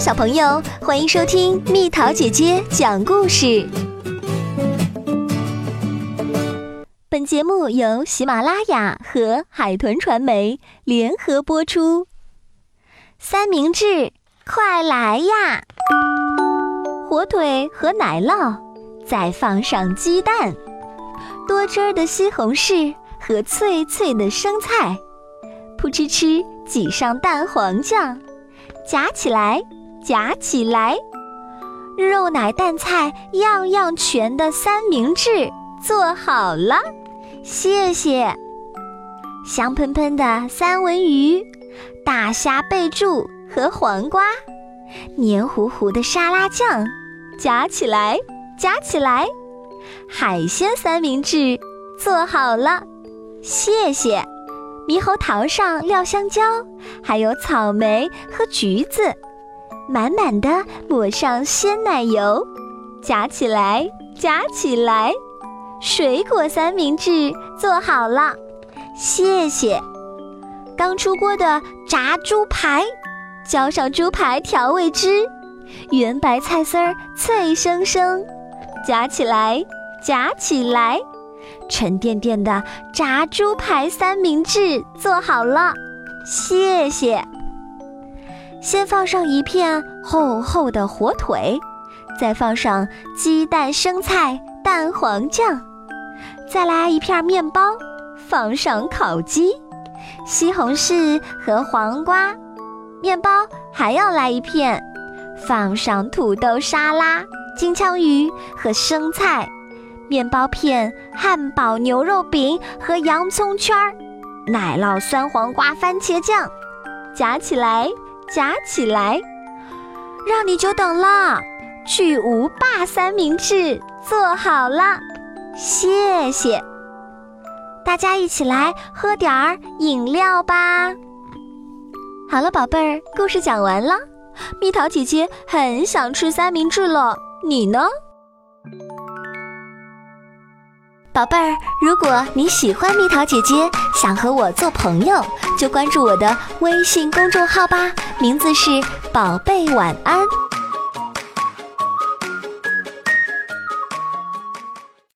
小朋友，欢迎收听蜜桃姐姐讲故事。本节目由喜马拉雅和海豚传媒联合播出。三明治，快来呀！火腿和奶酪，再放上鸡蛋，多汁儿的西红柿和脆脆的生菜，扑哧哧挤上蛋黄酱。夹起来，夹起来，肉奶蛋菜样样全的三明治做好了，谢谢。香喷喷的三文鱼、大虾贝柱和黄瓜，黏糊糊的沙拉酱，夹起来，夹起来，海鲜三明治做好了，谢谢。猕猴桃上撂香蕉，还有草莓和橘子，满满的抹上鲜奶油，夹起来，夹起来，水果三明治做好了，谢谢。刚出锅的炸猪排，浇上猪排调味汁，圆白菜丝儿脆生生，夹起来，夹起来。沉甸甸的炸猪排三明治做好了，谢谢。先放上一片厚厚的火腿，再放上鸡蛋、生菜、蛋黄酱，再来一片面包，放上烤鸡、西红柿和黄瓜，面包还要来一片，放上土豆沙拉、金枪鱼和生菜。面包片、汉堡、牛肉饼和洋葱圈儿，奶酪、酸黄瓜、番茄酱，夹起来，夹起来，让你久等了。巨无霸三明治做好了，谢谢。大家一起来喝点儿饮料吧。好了，宝贝儿，故事讲完了。蜜桃姐姐很想吃三明治了，你呢？宝贝儿，如果你喜欢蜜桃姐姐，想和我做朋友，就关注我的微信公众号吧，名字是“宝贝晚安”。